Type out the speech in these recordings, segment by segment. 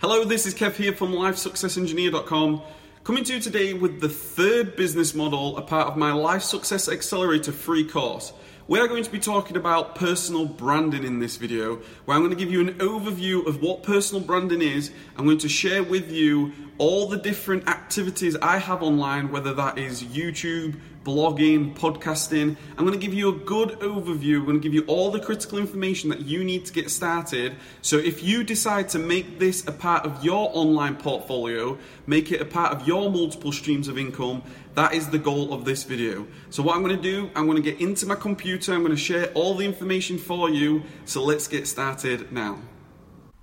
Hello, this is Kev here from LifeSuccessEngineer.com. Coming to you today with the third business model, a part of my Life Success Accelerator free course. We are going to be talking about personal branding in this video, where I'm going to give you an overview of what personal branding is. I'm going to share with you all the different activities I have online, whether that is YouTube, blogging, podcasting. I'm going to give you a good overview. I'm going to give you all the critical information that you need to get started. So if you decide to make this a part of your online portfolio, make it a part of your multiple streams of income, that is the goal of this video. So what I'm going to do, I'm going to get into my computer, I'm going to share all the information for you. So let's get started now.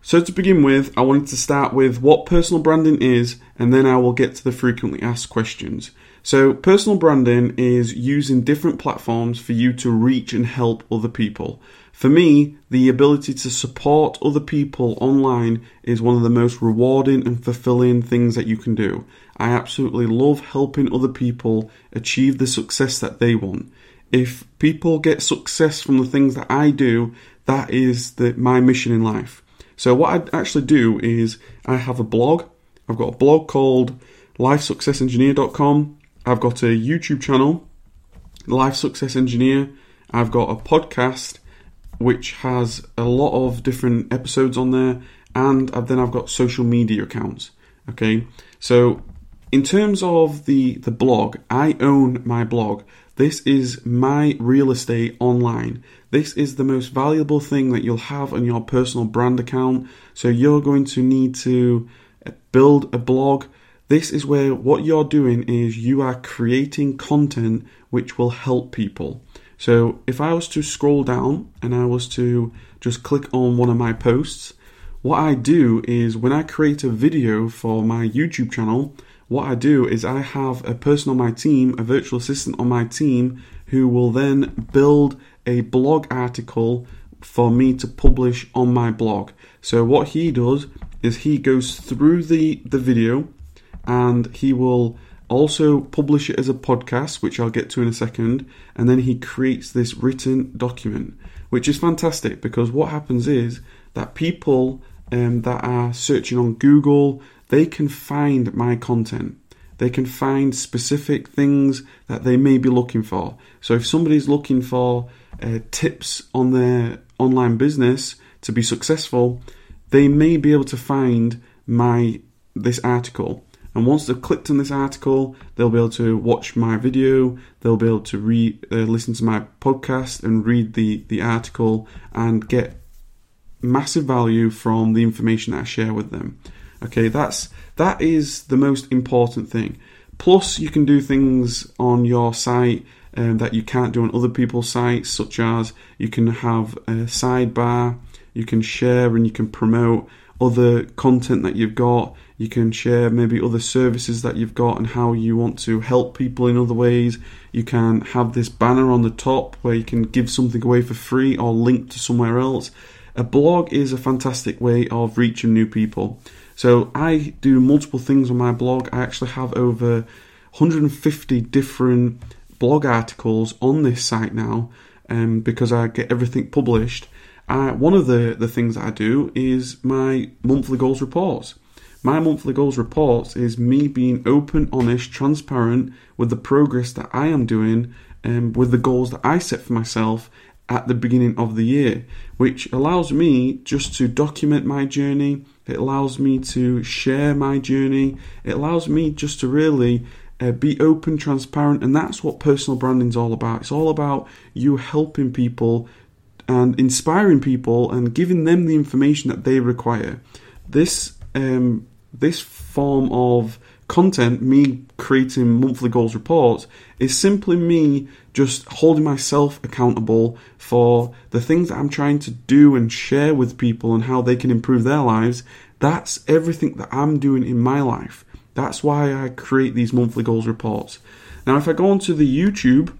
So to begin with, I wanted to start with what personal branding is and then I will get to the frequently asked questions. So, personal branding is using different platforms for you to reach and help other people. For me, the ability to support other people online is one of the most rewarding and fulfilling things that you can do. I absolutely love helping other people achieve the success that they want. If people get success from the things that I do, that is the, my mission in life. So, what I actually do is I have a blog. I've got a blog called lifesuccessengineer.com I've got a YouTube channel, Life Success Engineer. I've got a podcast which has a lot of different episodes on there, and then I've got social media accounts. Okay, so in terms of the the blog, I own my blog. This is my real estate online. This is the most valuable thing that you'll have on your personal brand account. So you're going to need to build a blog this is where what you're doing is you are creating content which will help people. So if I was to scroll down and I was to just click on one of my posts, what I do is when I create a video for my YouTube channel, what I do is I have a person on my team, a virtual assistant on my team, who will then build a blog article for me to publish on my blog. So what he does is he goes through the, the video and he will also publish it as a podcast, which I'll get to in a second, and then he creates this written document, which is fantastic because what happens is that people um, that are searching on Google they can find my content. They can find specific things that they may be looking for. So if somebody's looking for uh, tips on their online business to be successful, they may be able to find my this article and once they've clicked on this article, they'll be able to watch my video, they'll be able to re- uh, listen to my podcast and read the, the article and get massive value from the information that I share with them. Okay, that's that is the most important thing. Plus, you can do things on your site um, that you can't do on other people's sites, such as you can have a sidebar, you can share and you can promote other content that you've got. You can share maybe other services that you've got and how you want to help people in other ways. You can have this banner on the top where you can give something away for free or link to somewhere else. A blog is a fantastic way of reaching new people. So I do multiple things on my blog. I actually have over 150 different blog articles on this site now um, because I get everything published. Uh, one of the, the things that I do is my monthly goals reports. My monthly goals report is me being open, honest, transparent with the progress that I am doing and um, with the goals that I set for myself at the beginning of the year, which allows me just to document my journey. It allows me to share my journey. It allows me just to really uh, be open, transparent, and that's what personal branding is all about. It's all about you helping people and inspiring people and giving them the information that they require. This um, this form of content, me creating monthly goals reports, is simply me just holding myself accountable for the things that I'm trying to do and share with people and how they can improve their lives. That's everything that I'm doing in my life. That's why I create these monthly goals reports. Now, if I go onto the YouTube,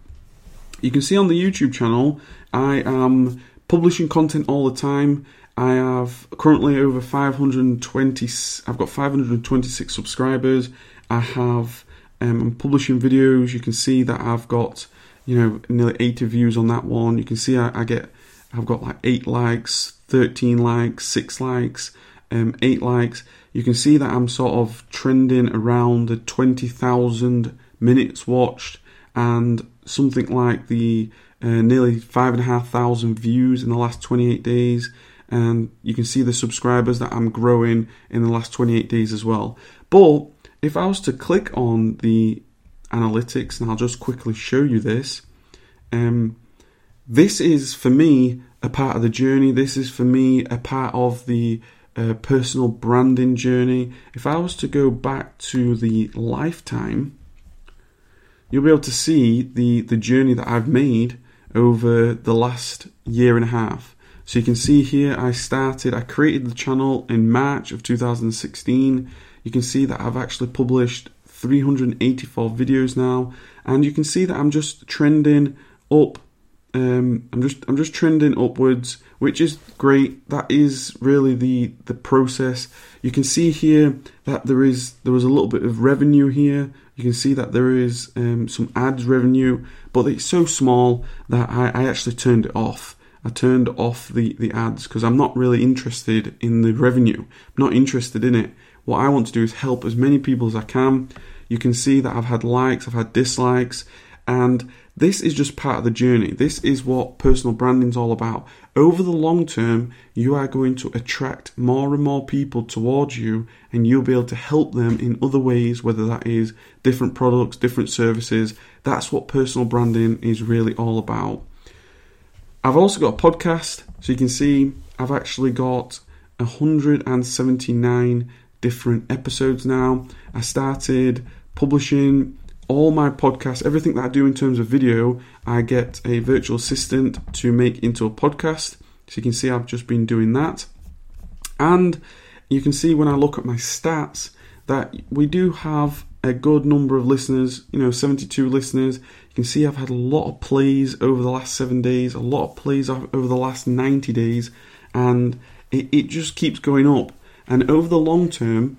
you can see on the YouTube channel, I am publishing content all the time. I have currently over 520. I've got 526 subscribers. I have. Um, I'm publishing videos. You can see that I've got you know nearly 80 views on that one. You can see I, I get. I've got like eight likes, 13 likes, six likes. um, eight likes. You can see that I'm sort of trending around the 20,000 minutes watched and something like the uh, nearly five and a half thousand views in the last 28 days. And you can see the subscribers that I'm growing in the last 28 days as well. But if I was to click on the analytics, and I'll just quickly show you this, um, this is for me a part of the journey. This is for me a part of the uh, personal branding journey. If I was to go back to the lifetime, you'll be able to see the, the journey that I've made over the last year and a half. So you can see here I started, I created the channel in March of 2016. You can see that I've actually published 384 videos now, and you can see that I'm just trending up. Um, I'm just I'm just trending upwards, which is great. That is really the the process. You can see here that there is there was a little bit of revenue here. You can see that there is um, some ads revenue, but it's so small that I, I actually turned it off. I turned off the, the ads because I'm not really interested in the revenue. I'm not interested in it. What I want to do is help as many people as I can. You can see that I've had likes, I've had dislikes, and this is just part of the journey. This is what personal branding is all about. Over the long term, you are going to attract more and more people towards you, and you'll be able to help them in other ways, whether that is different products, different services. That's what personal branding is really all about. I've also got a podcast, so you can see I've actually got 179 different episodes now. I started publishing all my podcasts, everything that I do in terms of video, I get a virtual assistant to make into a podcast. So you can see I've just been doing that. And you can see when I look at my stats that we do have a good number of listeners, you know, 72 listeners. You can see I've had a lot of plays over the last seven days, a lot of plays over the last 90 days, and it, it just keeps going up. And over the long term,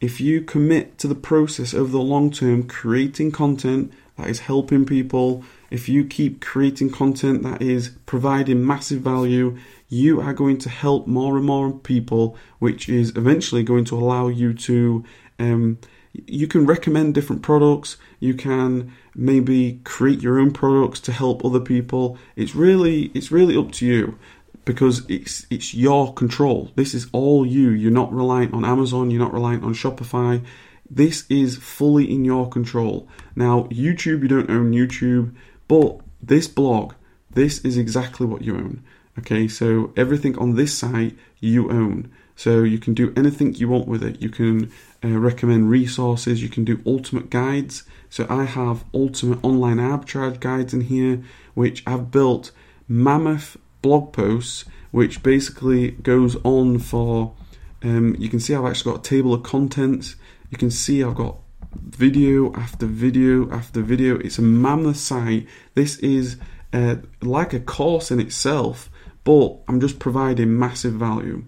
if you commit to the process over the long term, creating content that is helping people, if you keep creating content that is providing massive value, you are going to help more and more people, which is eventually going to allow you to. Um, you can recommend different products. You can maybe create your own products to help other people. It's really, it's really up to you because it's it's your control. This is all you. You're not reliant on Amazon, you're not reliant on Shopify. This is fully in your control. Now, YouTube, you don't own YouTube, but this blog, this is exactly what you own. Okay, so everything on this site you own. So you can do anything you want with it. You can uh, recommend resources, you can do ultimate guides. So I have ultimate online arbitrage guides in here, which I've built mammoth blog posts, which basically goes on for. Um, you can see I've actually got a table of contents. You can see I've got video after video after video. It's a mammoth site. This is uh, like a course in itself, but I'm just providing massive value.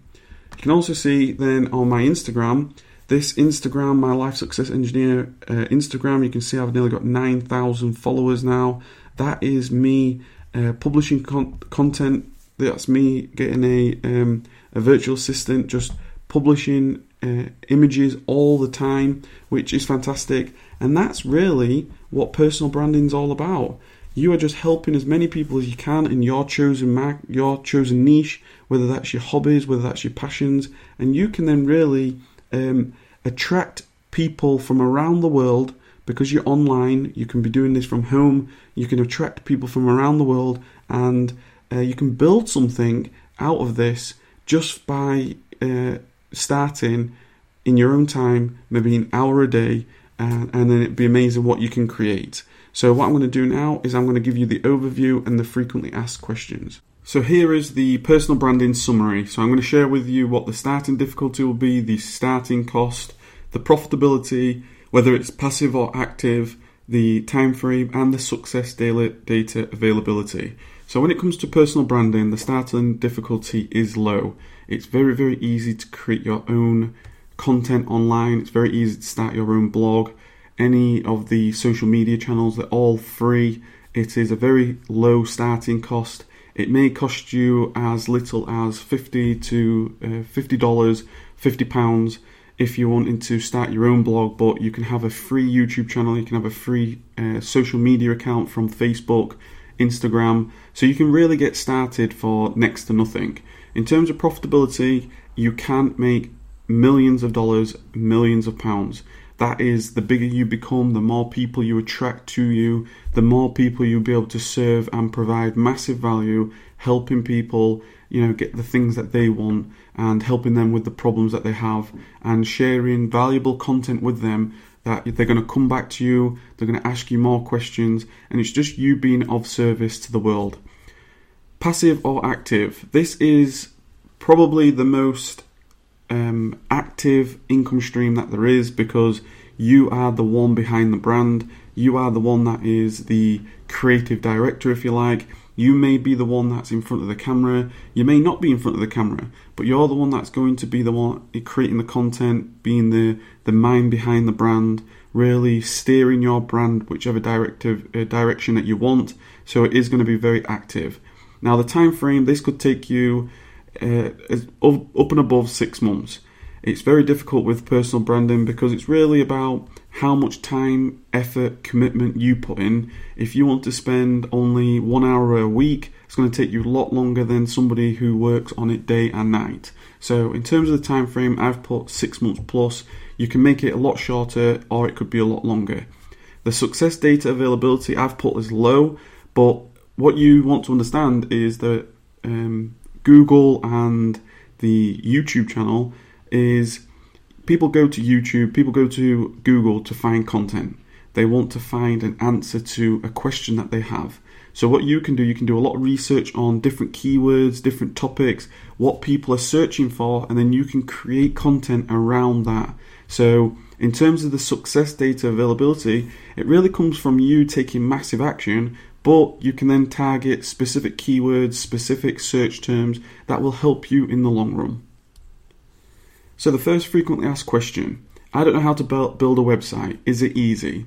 You can also see then on my Instagram, this Instagram, my Life Success Engineer uh, Instagram, you can see I've nearly got 9,000 followers now. That is me uh, publishing con- content. That's me getting a um, a virtual assistant, just publishing uh, images all the time, which is fantastic. And that's really what personal branding is all about. You are just helping as many people as you can in your chosen mag- your chosen niche, whether that's your hobbies, whether that's your passions, and you can then really um, attract people from around the world because you're online, you can be doing this from home, you can attract people from around the world, and uh, you can build something out of this just by uh, starting in your own time, maybe an hour a day, uh, and then it'd be amazing what you can create. So, what I'm going to do now is I'm going to give you the overview and the frequently asked questions. So, here is the personal branding summary. So, I'm going to share with you what the starting difficulty will be, the starting cost, the profitability, whether it's passive or active, the time frame, and the success data availability. So when it comes to personal branding, the starting difficulty is low. It's very, very easy to create your own content online. It's very easy to start your own blog. Any of the social media channels, they're all free. It is a very low starting cost. It may cost you as little as 50 to uh, $50 £50 if you're wanting to start your own blog, but you can have a free YouTube channel, you can have a free uh, social media account from Facebook, Instagram, so you can really get started for next to nothing. In terms of profitability, you can make millions of dollars, millions of pounds. That is, the bigger you become, the more people you attract to you, the more people you'll be able to serve and provide massive value, helping people, you know, get the things that they want and helping them with the problems that they have and sharing valuable content with them that they're going to come back to you, they're going to ask you more questions, and it's just you being of service to the world. Passive or active? This is probably the most um, active income stream that there is because you are the one behind the brand, you are the one that is the creative director, if you like you may be the one that's in front of the camera, you may not be in front of the camera, but you're the one that's going to be the one creating the content, being the, the mind behind the brand, really steering your brand whichever directive, uh, direction that you want. So it is going to be very active. Now, the time frame, this could take you uh, up and above six months. It's very difficult with personal branding because it's really about how much time, effort, commitment you put in. If you want to spend only one hour a week, it's going to take you a lot longer than somebody who works on it day and night. So, in terms of the time frame, I've put six months plus. You can make it a lot shorter or it could be a lot longer. The success data availability I've put is low, but what you want to understand is that um, Google and the YouTube channel is people go to YouTube, people go to Google to find content. They want to find an answer to a question that they have. So, what you can do, you can do a lot of research on different keywords, different topics, what people are searching for, and then you can create content around that. So, in terms of the success data availability, it really comes from you taking massive action, but you can then target specific keywords, specific search terms that will help you in the long run. So, the first frequently asked question I don't know how to build a website. Is it easy?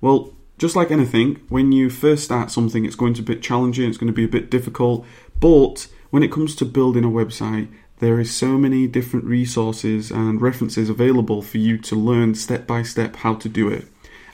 Well, just like anything, when you first start something, it's going to be a bit challenging, it's going to be a bit difficult. But when it comes to building a website, there is so many different resources and references available for you to learn step by step how to do it.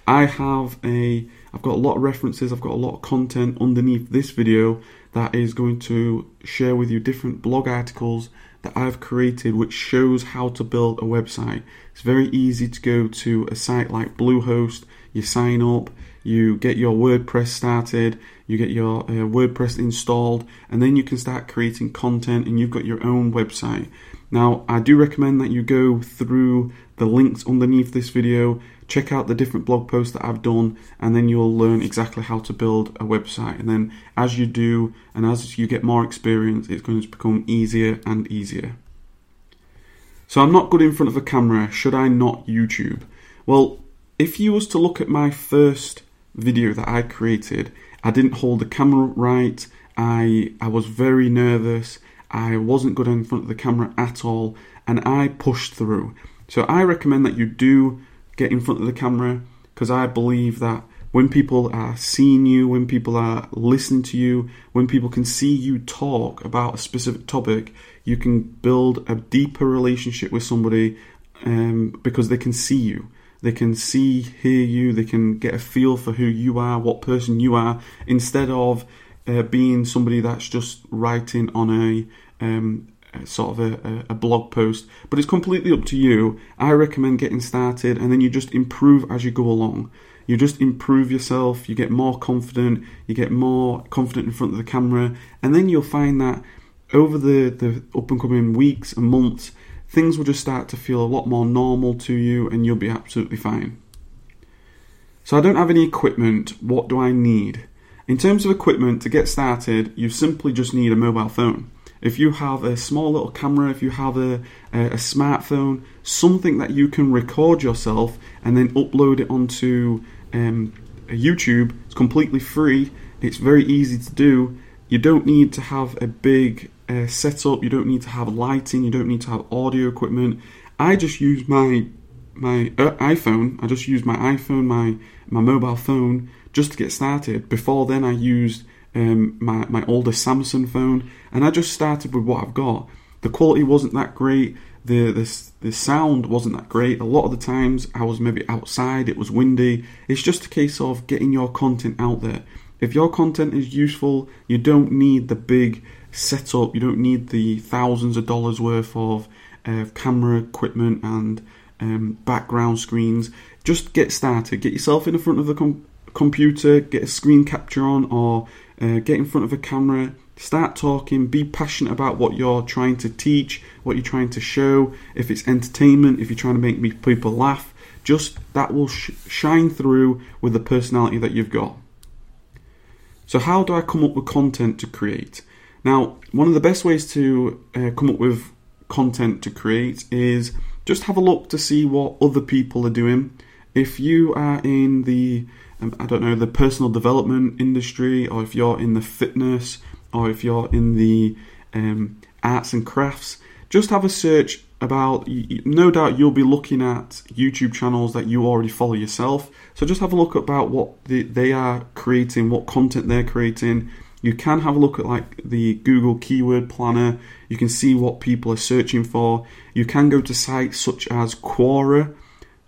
I have a I've got a lot of references, I've got a lot of content underneath this video that is going to share with you different blog articles that I've created which shows how to build a website. It's very easy to go to a site like Bluehost, you sign up, you get your WordPress started, you get your uh, WordPress installed, and then you can start creating content and you've got your own website. Now, I do recommend that you go through the links underneath this video check out the different blog posts that I've done, and then you'll learn exactly how to build a website. And then as you do, and as you get more experience, it's going to become easier and easier. So I'm not good in front of a camera. Should I not YouTube? Well, if you was to look at my first video that I created, I didn't hold the camera right. I I was very nervous. I wasn't good in front of the camera at all, and I pushed through. So I recommend that you do get in front of the camera because I believe that when people are seeing you, when people are listening to you, when people can see you talk about a specific topic, you can build a deeper relationship with somebody um, because they can see you. They can see, hear you, they can get a feel for who you are, what person you are, instead of uh, being somebody that's just writing on a um, sort of a, a, blog post, but it's completely up to you. I recommend getting started and then you just improve as you go along. You just improve yourself, you get more confident, you get more confident in front of the camera, and then you'll find that over the, the up and coming weeks and months, things will just start to feel a lot more normal to you and you'll be absolutely fine. So, I don't have any equipment. What do I need? In terms of equipment, to get started, you simply just need a mobile phone if you have a small little camera, if you have a, a, a, smartphone, something that you can record yourself and then upload it onto um, YouTube, it's completely free. It's very easy to do. You don't need to have a big uh, setup. You don't need to have lighting. You don't need to have audio equipment. I just use my my uh, iPhone. I just use my iPhone, my my mobile phone, just to get started. Before then, I used um, my, my older Samsung phone, and I just started with what I've got. The quality wasn't that great, the, the the sound wasn't that great. A lot of the times I was maybe outside, it was windy. It's just a case of getting your content out there. If your content is useful, you don't need the big setup. You don't need the thousands of dollars worth of uh, camera equipment and um, background screens. Just get started. Get yourself in the front of the com- computer, get a screen capture on, or uh, get in front of a camera. Start talking. Be passionate about what you're trying to teach, what you're trying to show. If it's entertainment, if you're trying to make people laugh, just that will sh- shine through with the personality that you've got. So, how do I come up with content to create? Now, one of the best ways to uh, come up with content to create is just have a look to see what other people are doing. If you are in the I don't know the personal development industry, or if you're in the fitness, or if you're in the um, arts and crafts, just have a search about. No doubt you'll be looking at YouTube channels that you already follow yourself. So just have a look about what the, they are creating, what content they're creating. You can have a look at like the Google Keyword Planner. You can see what people are searching for. You can go to sites such as Quora.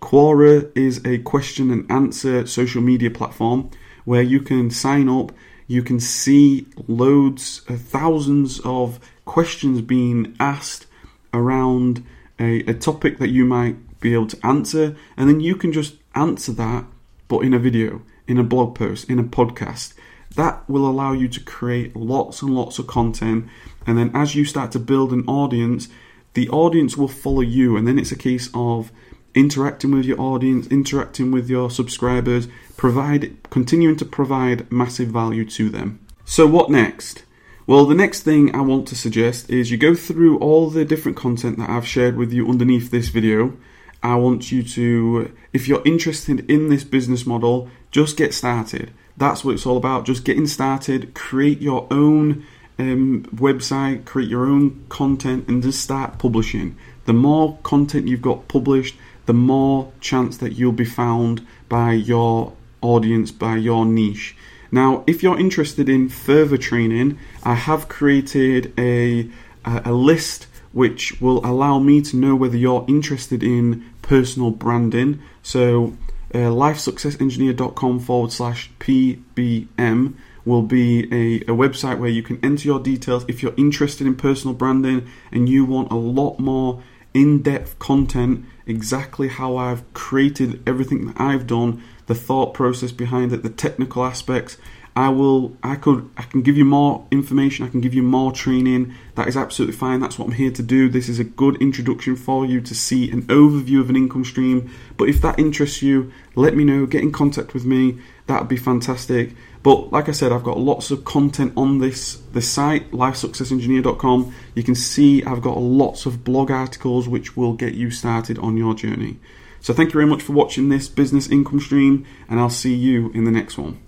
Quora is a question and answer social media platform where you can sign up. You can see loads, uh, thousands of questions being asked around a, a topic that you might be able to answer, and then you can just answer that, but in a video, in a blog post, in a podcast. That will allow you to create lots and lots of content, and then as you start to build an audience, the audience will follow you, and then it's a case of interacting with your audience, interacting with your subscribers, provide continuing to provide massive value to them. So what next? Well, the next thing I want to suggest is you go through all the different content that I've shared with you underneath this video. I want you to, if you're interested in this business model, just get started. That's what it's all about. Just getting started, create your own um, website, create your own content, and just start publishing. The more content you've got published, the more chance that you'll be found by your audience, by your niche. Now, if you're interested in further training, I have created a, a list which will allow me to know whether you're interested in personal branding. So, uh, lifesuccessengineer.com forward slash PBM will be a, a website where you can enter your details if you're interested in personal branding and you want a lot more in depth content, exactly how I've created everything that I've done the thought process behind it, the technical aspects. I will I could I can give you more information, I can give you more training. That is absolutely fine. That's what I'm here to do. This is a good introduction for you to see an overview of an income stream. But if that interests you, let me know, get in contact with me. That'd be fantastic. But like I said, I've got lots of content on this this site, lifesuccessengineer.com. You can see I've got lots of blog articles which will get you started on your journey. So thank you very much for watching this business income stream, and I'll see you in the next one.